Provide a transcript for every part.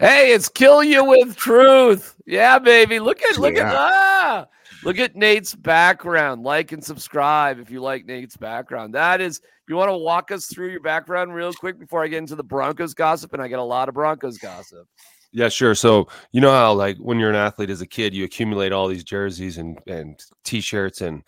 Hey, it's kill you with truth. Yeah, baby. Look at look Yeah. at ah, look at Nate's background. Like and subscribe if you like Nate's background. That is, you want to walk us through your background real quick before I get into the Broncos gossip, and I get a lot of Broncos gossip. Yeah, sure. So you know how like when you're an athlete as a kid, you accumulate all these jerseys and and t-shirts and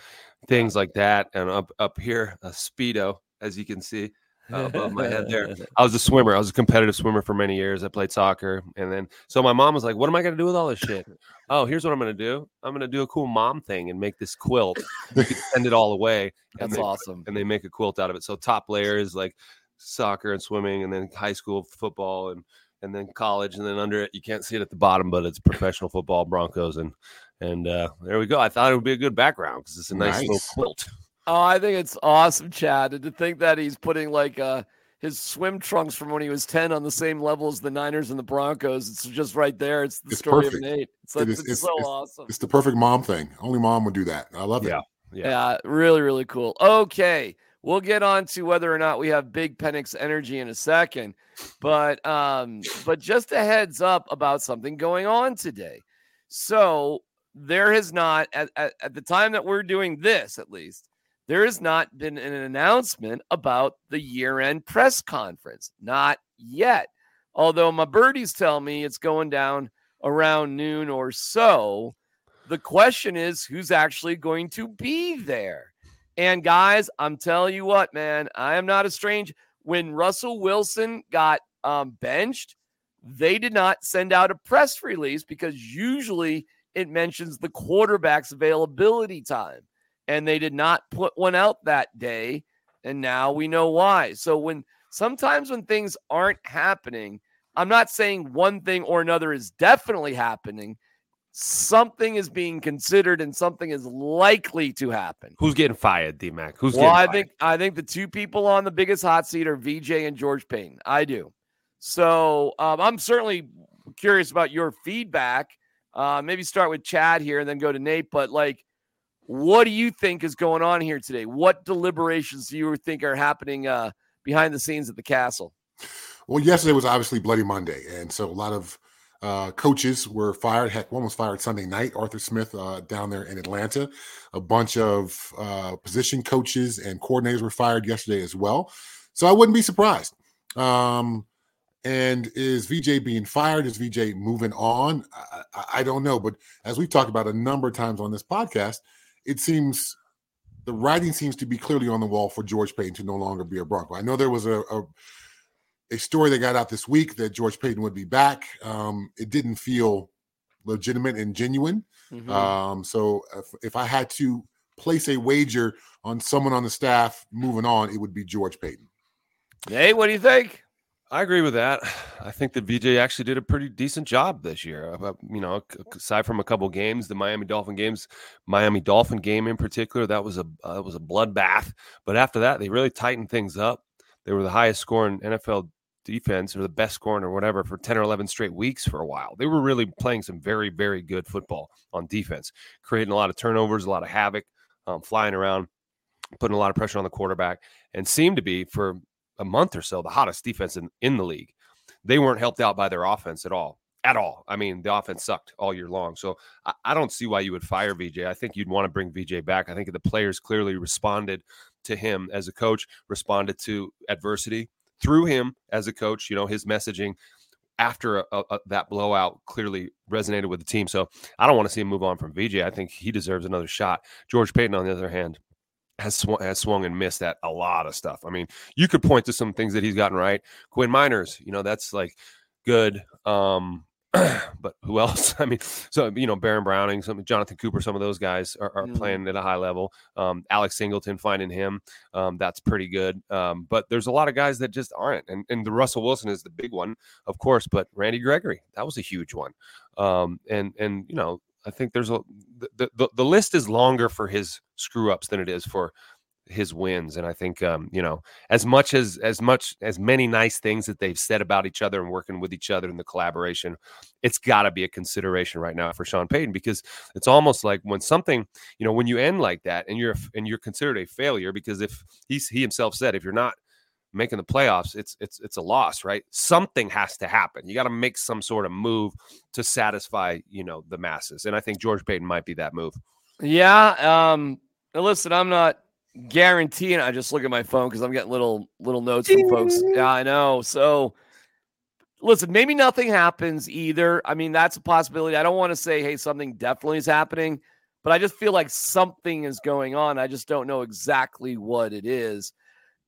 things like that. And up up here, a speedo, as you can see uh, above my head there. I was a swimmer. I was a competitive swimmer for many years. I played soccer, and then so my mom was like, "What am I going to do with all this shit?" Oh, here's what I'm going to do. I'm going to do a cool mom thing and make this quilt. You can send it all away. and That's they- awesome. and they make a quilt out of it. So top layer is like soccer and swimming, and then high school football, and and then college, and then under it you can't see it at the bottom, but it's professional football, Broncos, and and uh, there we go. I thought it would be a good background because it's a nice, little quilt. Oh, I think it's awesome, Chad. And to think that he's putting like uh his swim trunks from when he was 10 on the same level as the Niners and the Broncos. It's just right there. It's the It's story perfect. of Nate. It's, like, is- it's, it's- so it's- awesome. It's the perfect mom thing. Only mom would do that. I love it. Yeah. Yeah. really, really cool. Okay. We'll get on to whether or not we have big Penix energy in a second. But um, but just a heads up about something going on today. So there has not at, at, at the time that we're doing this, at least, there has not been an announcement about the year-end press conference. Not yet. Although my birdies tell me it's going down around noon or so. The question is who's actually going to be there? And guys, I'm telling you what, man, I am not a strange. When Russell Wilson got um, benched, they did not send out a press release because usually it mentions the quarterback's availability time. And they did not put one out that day. And now we know why. So when sometimes when things aren't happening, I'm not saying one thing or another is definitely happening. Something is being considered and something is likely to happen. Who's getting fired, D Mac? Who's Well, getting I think I think the two people on the biggest hot seat are VJ and George Paton. I do. So um, I'm certainly curious about your feedback. Uh, maybe start with Chad here and then go to Nate. But like, what do you think is going on here today? What deliberations do you think are happening uh, behind the scenes at the castle? Well, yesterday was obviously Bloody Monday, and so a lot of uh, coaches were fired. Heck, one was fired Sunday night. Arthur Smith uh, down there in Atlanta. A bunch of uh, position coaches and coordinators were fired yesterday as well. So I wouldn't be surprised. Um, and is VJ being fired? Is VJ moving on? I, I, I don't know. But as we've talked about a number of times on this podcast, it seems the writing seems to be clearly on the wall for George Paton to no longer be a Bronco. I know there was a, a a story that got out this week that George Paton would be back. Um, it didn't feel legitimate and genuine. Mhm. Um, so if, if I had to place a wager on someone on the staff moving on, it would be George Paton. Hey, what do you think? I agree with that. I think that VJ actually did a pretty decent job this year. Uh, You know, aside from a couple games, the Miami Dolphin games, Miami Dolphin game in particular, that was a uh, that was a bloodbath. But after that, they really tightened things up. They were the highest scoring NFL defense or the best scoring or whatever for 10 or 11 straight weeks for a while. They were really playing some very, very good football on defense, creating a lot of turnovers, a lot of havoc, um, flying around, putting a lot of pressure on the quarterback, and seemed to be for a month or so the hottest defense in, in the league. They weren't helped out by their offense at all. At all. I mean, the offense sucked all year long. So I, I don't see why you would fire VJ. I think you'd want to bring VJ back. I think the players clearly responded to him as a coach, responded to adversity through him as a coach. You know, his messaging after a, a, that blowout clearly resonated with the team. So I don't want to see him move on from VJ. I think he deserves another shot. George Paton, on the other hand, has swung, has swung and missed at a lot of stuff. I mean, you could point to some things that he's gotten right. Quinn Meinerz, you know, that's like good. Um, but who else? I mean, so you know, Baron Browning, some Jonathan Cooper, some of those guys are, are Mhm. playing at a high level. Um, Alex Singleton, finding him, um, that's pretty good. Um, but there's a lot of guys that just aren't, and and the Russell Wilson is the big one, of course. But Randy Gregory, that was a huge one. Um, and and you know, I think there's a the, the the list is longer for his screw ups than it is for his wins and i think um you know as much as as much as many nice things that they've said about each other and working with each other in the collaboration it's got to be a consideration right now for Sean Payton because it's almost like when something you know when you end like that and you're and you're considered a failure because if he's he himself said if you're not making the playoffs, it's it's it's a loss, right? Something has to happen. You got to make some sort of move to satisfy, you know, the masses. And I think George Paton might be that move. Yeah. Um, listen, I'm not guaranteeing. I just look at my phone because I'm getting little little notes from folks. Yeah, I know. So listen, maybe nothing happens either. I mean, that's a possibility. I don't want to say, hey, something definitely is happening, but I just feel like something is going on. I just don't know exactly what it is.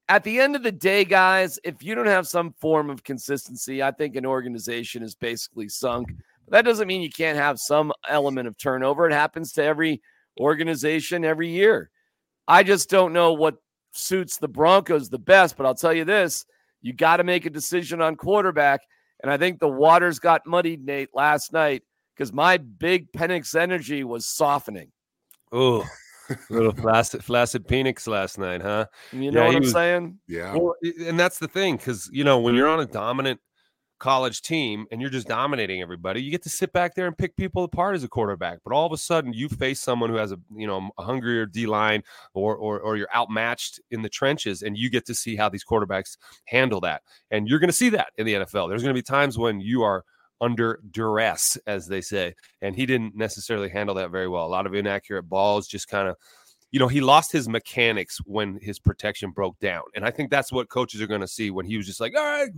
At the end of the day, guys, if you don't have some form of consistency, I think an organization is basically sunk. But that doesn't mean you can't have some element of turnover. It happens to every organization every year. I just don't know what suits the Broncos the best, but I'll tell you this you got to make a decision on quarterback. And I think the waters got muddied, Nate, last night because my big Penix energy was softening. Oh, little flaccid, flaccid Penix last night, huh? You know yeah, what I'm was, saying? Yeah. Well, and that's the thing because, you know, when you're mm-hmm. on a dominant college team and you're just dominating everybody, you get to sit back there and pick people apart as a quarterback. But all of a sudden, you face someone who has a you know a hungrier D line, or, or or you're outmatched in the trenches, and you get to see how these quarterbacks handle that. And you're going to see that in the NFL. There's going to be times when you are under duress, as they say, and he didn't necessarily handle that very well. A lot of inaccurate balls, just kind of you know, he lost his mechanics when his protection broke down. And I think that's what coaches are going to see when he was just like, ah, all right,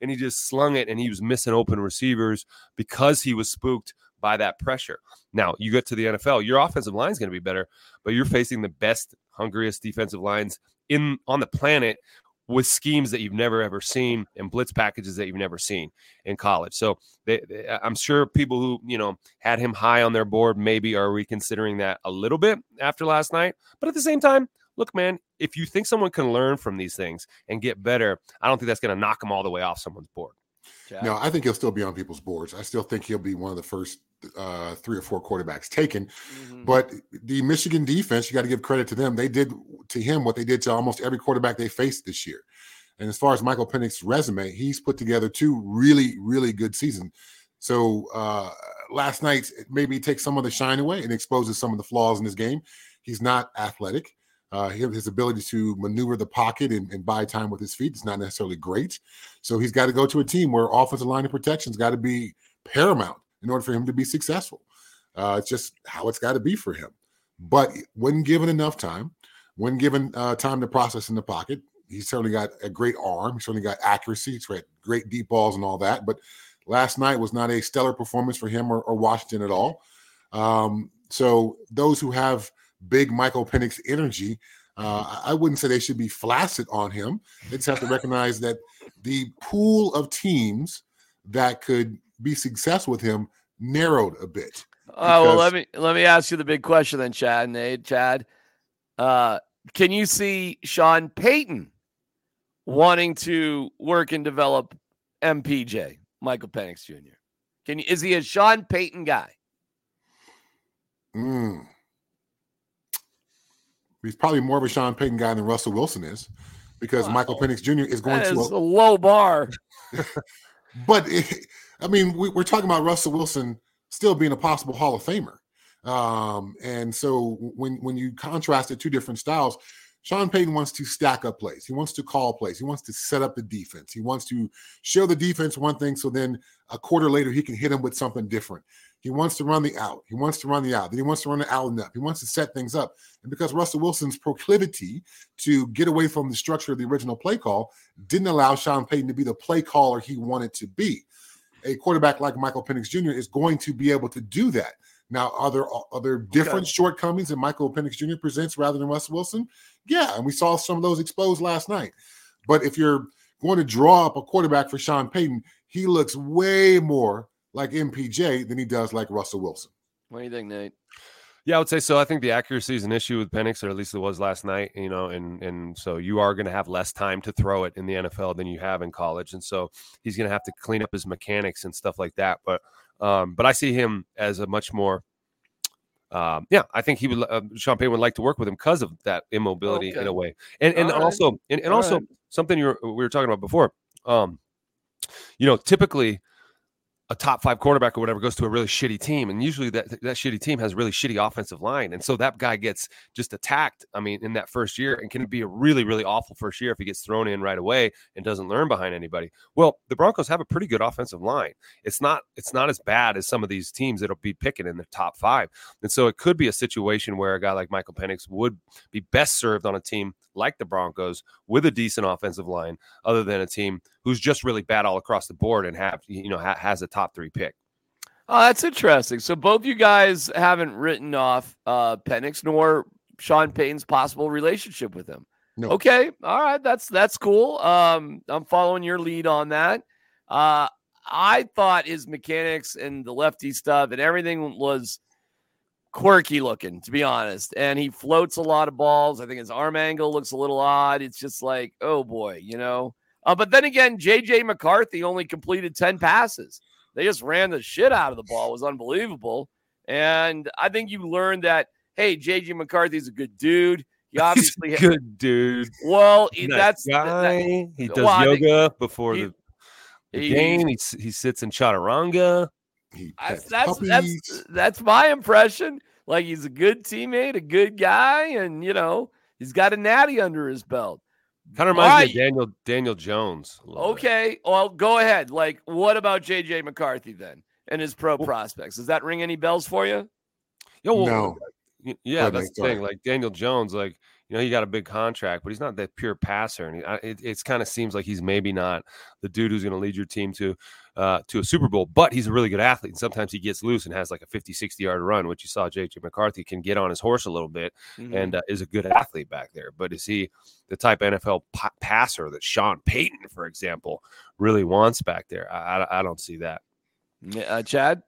and he just slung it and he was missing open receivers because he was spooked by that pressure. Now, you get to the NFL, your offensive line is going to be better, but you're facing the best, hungriest defensive lines in on the planet with schemes that you've never ever seen and blitz packages that you've never seen in college. So they, they, I'm sure people who you know had him high on their board maybe are reconsidering that a little bit after last night. But at the same time, look, man, if you think someone can learn from these things and get better, I don't think that's going to knock them all the way off someone's board. Jack. No, I think he'll still be on people's boards. I still think he'll be one of the first uh, three or four quarterbacks taken. Mm-hmm. But the Michigan defense, you got to give credit to them. They did to him what they did to almost every quarterback they faced this year. And as far as Michael Penix's resume, he's put together two really, really good seasons. So uh, last night maybe takes some of the shine away and exposes some of the flaws in his game. He's not athletic. Uh, his ability to maneuver the pocket and, and, buy time with his feet is not necessarily great. So he's got to go to a team where offensive line and protection's got to be paramount in order for him to be successful. Uh, it's just how it's got to be for him. But when given enough time, when given uh, time to process in the pocket, he's certainly got a great arm. He's certainly got accuracy. He's got great deep balls and all that. But last night was not a stellar performance for him or, or Washington at all. Um, so those who have big Michael Penix energy. Uh, I wouldn't say they should be flaccid on him. They just have to recognize that the pool of teams that could be successful with him narrowed a bit. Oh well, let me let me ask you the big question then, Chad. Nate, Chad, uh, can you see Sean Payton wanting to work and develop MPJ, Michael Penix Jr.? Can you, is he a Sean Payton guy? Mm he's probably more of a Sean Payton guy than Russell Wilson is, because wow. Michael Penix Jr. is going that to is a low bar. but it, I mean, we, are talking about Russell Wilson still being a possible Hall of Famer, um, and so when when you contrast the two different styles, Sean Payton wants to stack up plays. He wants to call plays. He wants to set up the defense. He wants to show the defense one thing, so then a quarter later he can hit him with something different. He wants to run the out. He wants to run the out. Then he wants to run the out and up. He wants to set things up. And because Russell Wilson's proclivity to get away from the structure of the original play call didn't allow Sean Payton to be the play caller he wanted to be. A quarterback like Michael Penix Jr. is going to be able to do that. Now, are there uh, are there different okay. shortcomings that Michael Penix Jr. presents rather than Russell Wilson? Yeah, and we saw some of those exposed last night. But if you're going to draw up a quarterback for Sean Payton, he looks way more like MPJ than he does like Russell Wilson. What do you think, Nate? Yeah, I would say so. I think the accuracy is an issue with Penix, or at least it was last night. You know, and and so you are going to have less time to throw it in the NFL than you have in college, and so he's going to have to clean up his mechanics and stuff like that. But um, but I see him as a much more um, yeah, I think he would. Uh, Sean Payton would like to work with him because of that immobility okay. in a way, and and All also right. and, and also right. something you were, we were talking about before. Um, you know, typically a top five quarterback or whatever goes to a really shitty team, and usually that that shitty team has a really shitty offensive line, and so that guy gets just attacked. I mean, in that first year, and can be a really really awful first year if he gets thrown in right away and doesn't learn behind anybody. Well, the Broncos have a pretty good offensive line. It's not it's not as bad as some of these teams that'll be picking in the top five, and so it could be a situation where a guy like Michael Penix would be best served on a team like the Broncos with a decent offensive line, other than a team who's just really bad all across the board and have you know ha- has a top three pick. Oh, that's interesting. So both you guys haven't written off uh, Penix nor Sean Payton's possible relationship with him. No. Okay, all right, that's that's cool. Um, I'm following your lead on that. Uh, I thought his mechanics and the lefty stuff and everything was quirky looking, to be honest. And he floats a lot of balls. I think his arm angle looks a little odd. It's just like, oh boy, you know. Uh, but then again, JJ McCarthy only completed 10 passes. They just ran the shit out of the ball. It was unbelievable. And I think you learned that, hey, JJ McCarthy's a good dude. He obviously He's a good dude. Well, Nice that's guy. that- he does well, I think yoga before he- the, the he- game. He, he sits in chaturanga. He That's pets that's, puppies. that's that's my impression. Like he's a good teammate, a good guy, and you know he's got a natty under his belt. Kind of reminds me of Daniel Daniel Jones. a little bit. Okay, well, go ahead. Like, what about JJ McCarthy then and his pro Well- prospects? Does that ring any bells for you? Yo, well, no. yeah, ahead, that's the sorry. thing. Like Daniel Jones, like you know, he got a big contract, but he's not that pure passer, and he, it it's kind of seems like he's maybe not the dude who's going to lead your team to uh, to a Super Bowl. But he's a really good athlete, and sometimes he gets loose and has like a 50, 60 yard run, which you saw JJ McCarthy can get on his horse a little bit Mhm. and uh, is a good athlete back there. But is he the type of NFL pa- passer that Sean Payton, for example, really wants back there? I, I, I don't see that. Uh, Chad.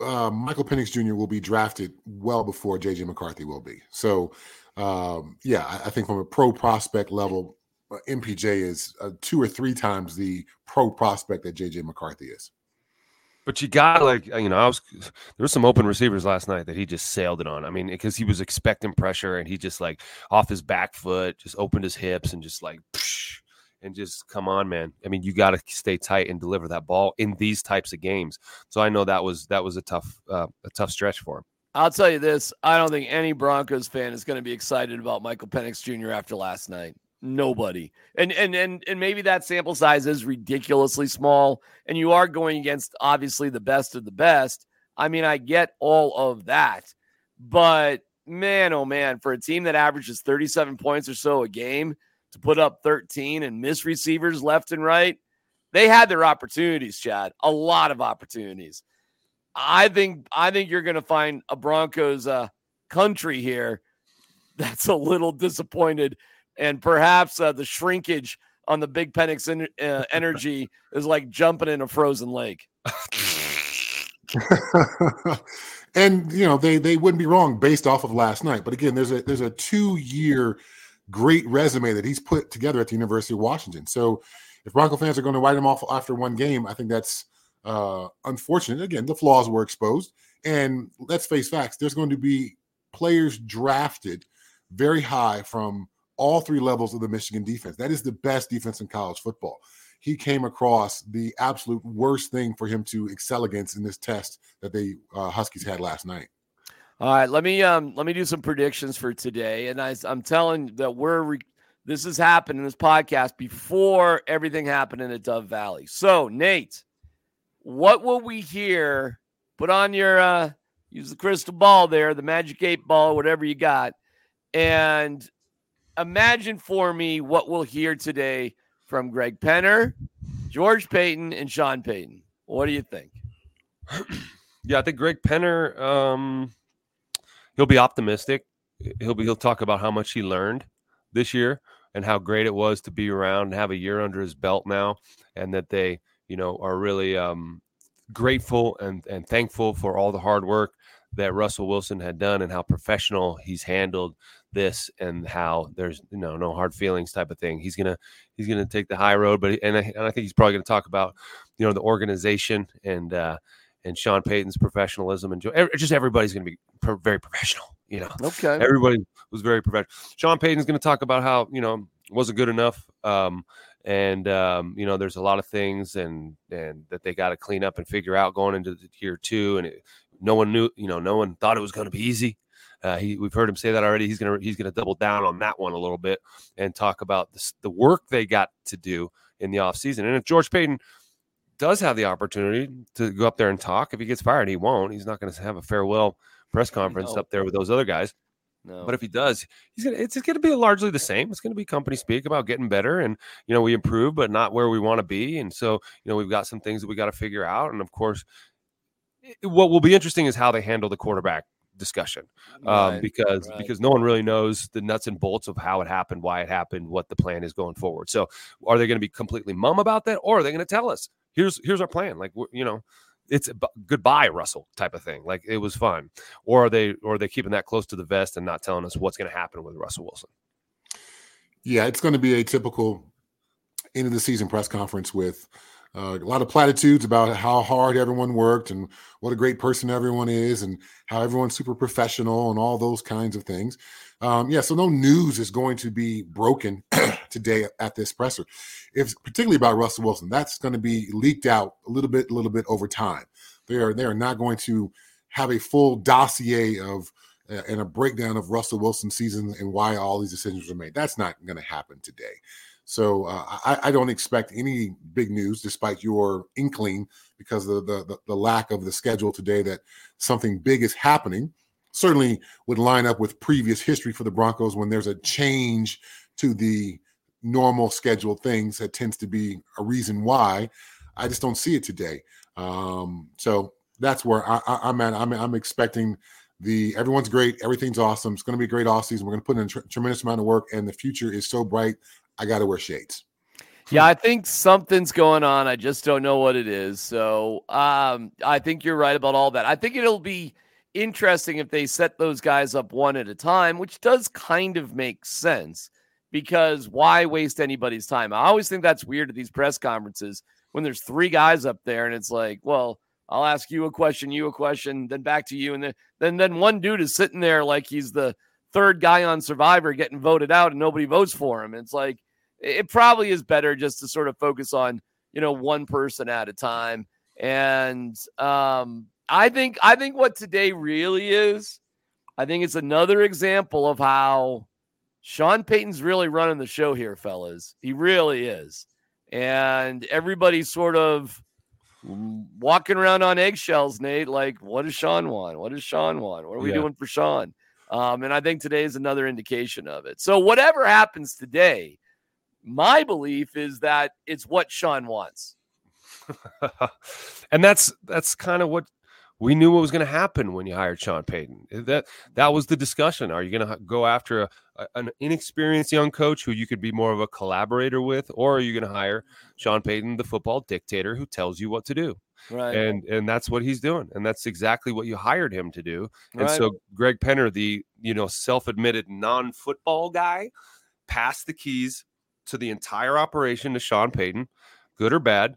uh, Michael Penix Jr. will be drafted well before JJ McCarthy will be. So, um, yeah, I, I think from a pro prospect level, MPJ is uh, two or three times the pro prospect that JJ McCarthy is. But you got like you know, I was there were some open receivers last night that he just sailed it on. I mean, because he was expecting pressure and he just like off his back foot, just opened his hips and just like and just come on, man. I mean, you got to stay tight and deliver that ball in these types of games. So I know that was that was a tough uh, a tough stretch for him. I'll tell you this: I don't think any Broncos fan is going to be excited about Michael Penix Jr. after last night. Nobody, and and and and maybe that sample size is ridiculously small, and you are going against obviously the best of the best. I mean, I get all of that, but man, oh man, for a team that averages 37 points or so a game to put up 13 and miss receivers left and right, they had their opportunities, Chad. A lot of opportunities. I think I think you're going to find a Broncos uh, country here that's a little disappointed, and perhaps uh, the shrinkage on the Big Penix en- uh, energy is like jumping in a frozen lake. and you know they they wouldn't be wrong based off of last night. But again, there's a there's a two year great resume that he's put together at the University of Washington. So if Bronco fans are going to write him off after one game, I think that's uh, unfortunate. Again, the flaws were exposed, and let's face facts. There's going to be players drafted very high from all three levels of the Michigan defense. That is the best defense in college football. He came across the absolute worst thing for him to excel against in this test that the uh, Huskies had last night. All right, let me um let me do some predictions for today, and I, I'm telling that we're re- this has happened in this podcast before everything happened in the Dove Valley. So Nate, what will we hear? Put on your uh use the crystal ball there, the magic eight ball, whatever you got, and imagine for me what we'll hear today from Greg Penner, George Paton, and Sean Payton. What do you think? Yeah, I think Greg Penner, um, he'll be optimistic. He'll be he'll talk about how much he learned this year and how great it was to be around and have a year under his belt now, and that they, you know, are really um, grateful and and thankful for all the hard work that Russell Wilson had done and how professional he's handled this and how there's you know no hard feelings type of thing. He's gonna he's gonna take the high road, but and I, and I think he's probably gonna talk about you know the organization and uh, and Sean Payton's professionalism and just everybody's gonna be pro- very professional. You know, Okay. everybody was very professional. Sean Payton's gonna talk about how you know wasn't good enough um, and um, you know there's a lot of things and and that they got to clean up and figure out going into the year two. And it, no one knew, you know, no one thought it was going to be easy. Uh, he, we've heard him say that already. He's gonna he's gonna double down on that one a little bit and talk about this, the work they got to do in the offseason. And if George Paton does have the opportunity to go up there and talk, if he gets fired, he won't. He's not going to have a farewell press conference no. up there with those other guys. No. But if he does, he's gonna it's gonna be largely the same. It's gonna be company speak about getting better and you know, we improve, but not where we want to be. And so, you know, we've got some things that we got to figure out. And of course, what will be interesting is how they handle the quarterback discussion um, right, because right. because no one really knows the nuts and bolts of how it happened, why it happened, what the plan is going forward. So, are they going to be completely mum about that, or are they going to tell us here's here's our plan? Like you know, it's a goodbye Russell type of thing. Like it was fun, or are they or are they keeping that close to the vest and not telling us what's going to happen with Russell Wilson? Yeah, it's going to be a typical end of the season press conference with uh, a lot of platitudes about how hard everyone worked and what a great person everyone is and how everyone's super professional and all those kinds of things. Um, yeah, so no news is going to be broken today at this presser. If particularly about Russell Wilson, that's going to be leaked out a little bit, a little bit over time. They are they are not going to have a full dossier of uh, and a breakdown of Russell Wilson's season and why all these decisions were made. That's not going to happen today. So uh, I, I, don't expect any big news, despite your inkling, because of the, the, the lack of the schedule today that something big is happening. Certainly would line up with previous history for the Broncos when there's a change to the normal scheduled things. That tends to be a reason why. I just don't see it today. Um, so that's where I, am at. I'm, I'm expecting the everyone's great, everything's awesome. It's going to be a great off season. We're going to put in a tr- tremendous amount of work, and the future is so bright. I got to wear shades. Yeah, I think something's going on. I just don't know what it is. So um, I think you're right about all that. I think it'll be interesting if they set those guys up one at a time, which does kind of make sense because why waste anybody's time? I always think that's weird at these press conferences when there's three guys up there and it's like, well, I'll ask you a question, you a question, then back to you, and then then then one dude is sitting there like he's the third guy on Survivor getting voted out and nobody votes for him. It's like it probably is better just to sort of focus on you know one person at a time. And um i think i think what today really is i think it's another example of how sean payton's really running the show here fellas. He really is. And everybody's sort of walking around on eggshells nate like what does sean want? What does sean want? What are we yeah. doing for sean? Um, and i think today is another indication of it. So whatever happens today my belief is that it's what Sean wants. and that's that's kind of what we knew what was going to happen when you hired Sean Payton. That that was the discussion. Are you going to go after a, a, an inexperienced young coach who you could be more of a collaborator with, or are you going to hire Sean Payton, the football dictator who tells you what to do? Right. And and that's what he's doing, and that's exactly what you hired him to do. And right. so Greg Penner, the you know self-admitted non-football guy, passed the keys to the entire operation to Sean Payton, good or bad,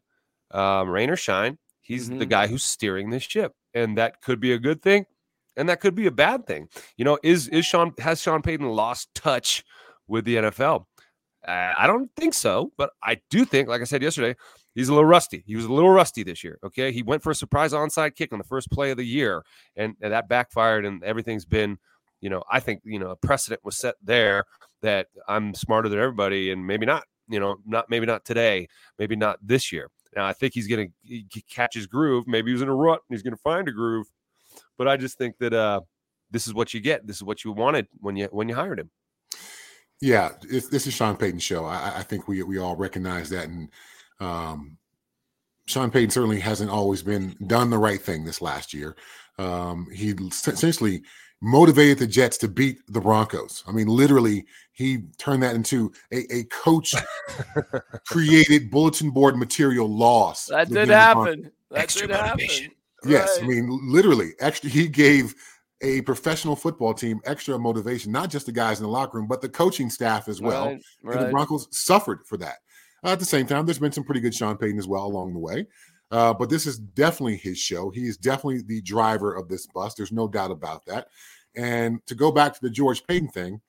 um, rain or shine. He's mm-hmm. the guy who's steering this ship, and that could be a good thing, and that could be a bad thing. You know, is is Sean has Sean Payton lost touch with the NFL? Uh, I don't think so, but I do think, like I said yesterday, he's a little rusty. He was a little rusty this year. Okay, he went for a surprise onside kick on the first play of the year, and, and that backfired, and everything's been you know, I think, you know, a precedent was set there that I'm smarter than everybody and maybe not, you know, not maybe not today, maybe not this year. Now I think he's going to catch his groove. Maybe he was in a rut and he's going to find a groove. But I just think that uh, this is what you get. This is what you wanted when you when you hired him. Yeah, this is Sean Payton's show. I, I, think we we all recognize that, and um, Sean Payton certainly hasn't always been done the right thing this last year. Um, he essentially motivated the Jets to beat the Broncos. I mean, literally, he turned that into a, a coach created bulletin board material loss. That did happen. That extra did motivation. happen. Yes, right. I mean, literally, extra. He gave a professional football team extra motivation, not just the guys in the locker room, but the coaching staff as well. Right, right. And the Broncos suffered for that. Uh, at the same time, there's been some pretty good Sean Payton as well along the way. Uh, but this is definitely his show. He is definitely the driver of this bus. There's no doubt about that. And to go back to the George Paton thing,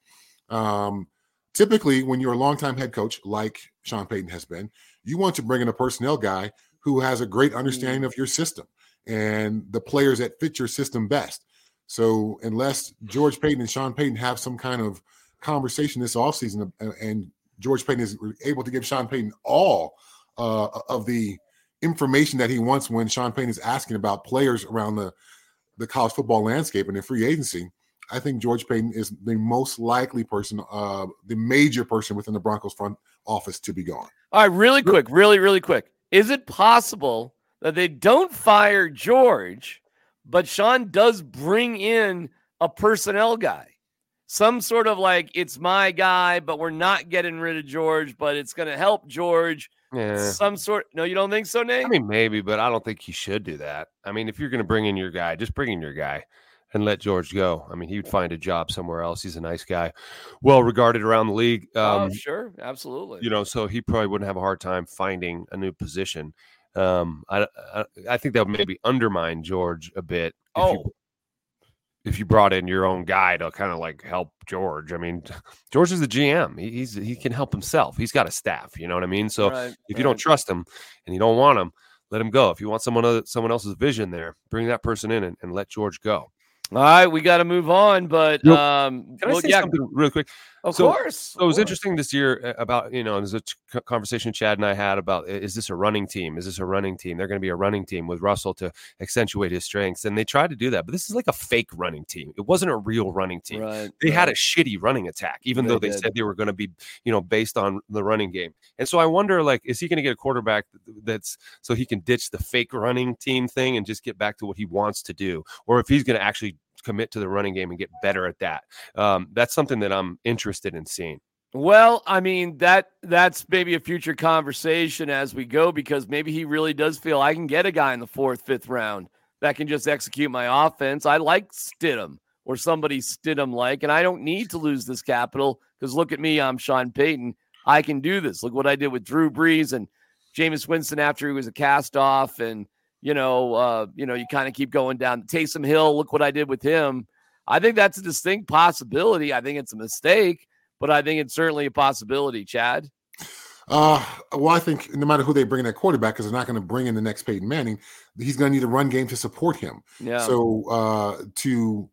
um, typically when you're a longtime head coach like Sean Payton has been. You want to bring in a personnel guy who has a great understanding Mm. of your system and the players that fit your system best. So unless George Paton and Sean Payton have some kind of conversation this offseason uh, and George Paton is able to give Sean Payton all uh, of the information that he wants when Sean Payton is asking about players around the, the college football landscape and the free agency, I think George Paton is the most likely person, uh, the major person within the Broncos front office to be gone. All right, really quick, really, really quick. Is it possible that they don't fire George, but Sean does bring in a personnel guy? Some sort of like, it's my guy, but we're not getting rid of George, but it's going to help George. Yeah. Some sort. No, you don't think so, Nate? I mean, maybe, but I don't think he should do that. I mean, if you're going to bring in your guy, just bring in your guy and let George go. I mean, he would find a job somewhere else. He's a nice guy, well regarded around the league. oh, Um, sure. Absolutely. you know, so he probably wouldn't have a hard time finding a new position. Um, I, I, I think that would maybe undermine George a bit. If Oh. you, if you brought in your own guy to kind of like help George, I mean, George is the GM. He, he's he can help himself. He's got a staff. You know what I mean? So Right, if you don't trust him and you don't want him, let him go. If you want someone other, someone else's vision there, bring that person in and, and let George go. All right, we got to move on, but Real- um, Can well, I say yeah, something real quick? Of so- course. So it was course. interesting this year uh, about you know there's a conversation Chad and I had about is this a running team? Is this a running team? They're going to be a running team with Russell to accentuate his strengths, and they tried to do that, but this is like a fake running team. It wasn't a real running team. Right, They had a shitty running attack, even They though they did. said they were going to be you know based on the running game. And so I wonder like is he going to get a quarterback that's so he can ditch the fake running team thing and just get back to what he wants to do, or if he's going to actually commit to the running game and get better at that. Um, that's something that I'm interested in seeing. Well, I mean that that's maybe a future conversation as we go because maybe he really does feel I can get a guy in the fourth, fifth round that can just execute my offense. I like Stidham or somebody Stidham like, and I don't need to lose this capital because look at me, I'm Sean Payton. I can do this. Look what I did with Drew Brees and Jameis Winston after he was a cast off, and you know, uh, you know, you kind of keep going down. Taysom Hill, look what I did with him. I think that's a distinct possibility. I think it's a mistake but I think it's certainly a possibility, Chad. Uh, well, I think no matter who they bring in that quarterback, because they're not going to bring in the next Peyton Manning, he's going to need a run game to support him. Yeah. So uh, to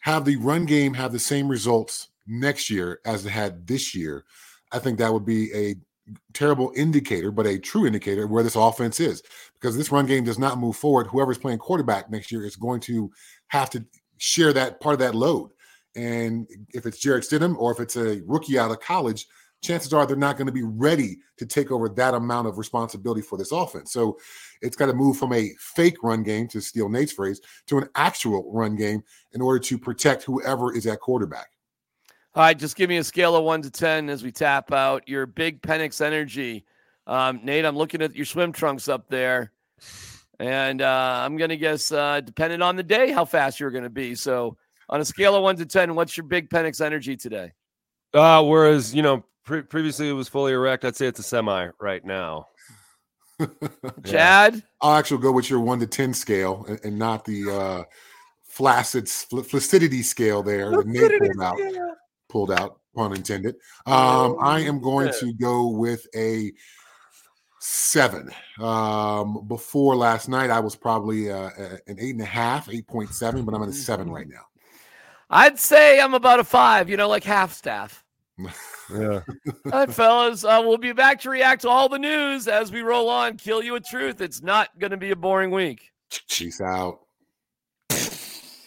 have the run game have the same results next year as it had this year, I think that would be a terrible indicator, but a true indicator where this offense is. Because this run game does not move forward. Whoever's playing quarterback next year is going to have to share that part of that load. And if it's Jarrett Stidham or if it's a rookie out of college, chances are they're not going to be ready to take over that amount of responsibility for this offense. So it's got to move from a fake run game, to steal Nate's phrase, to an actual run game in order to protect whoever is at quarterback. All right, just give me a scale of one to ten as we tap out your big Penix energy. Um, Nate, I'm looking at your swim trunks up there, and uh, I'm gonna guess uh, depending on the day how fast you're gonna be. So on a scale of one to ten, what's your big Penix energy today? Uh, whereas you know pre- previously it was fully erect, I'd say it's a semi right now. Yeah. Chad, I'll actually go with your one to 10 scale and, and not the uh, flaccid fl- flaccidity scale there that Nate pulled out. Pun intended. Um, I am going to go with a seven. Um, before last night, I was probably uh, an eight and a half, 8.7, but I'm at a seven right now. I'd say I'm about a five. You know, like half staff. Yeah. All right, fellas, uh, we'll be back to react to all the news as we roll on. Kill you with truth. It's not going to be a boring week. Cheese out.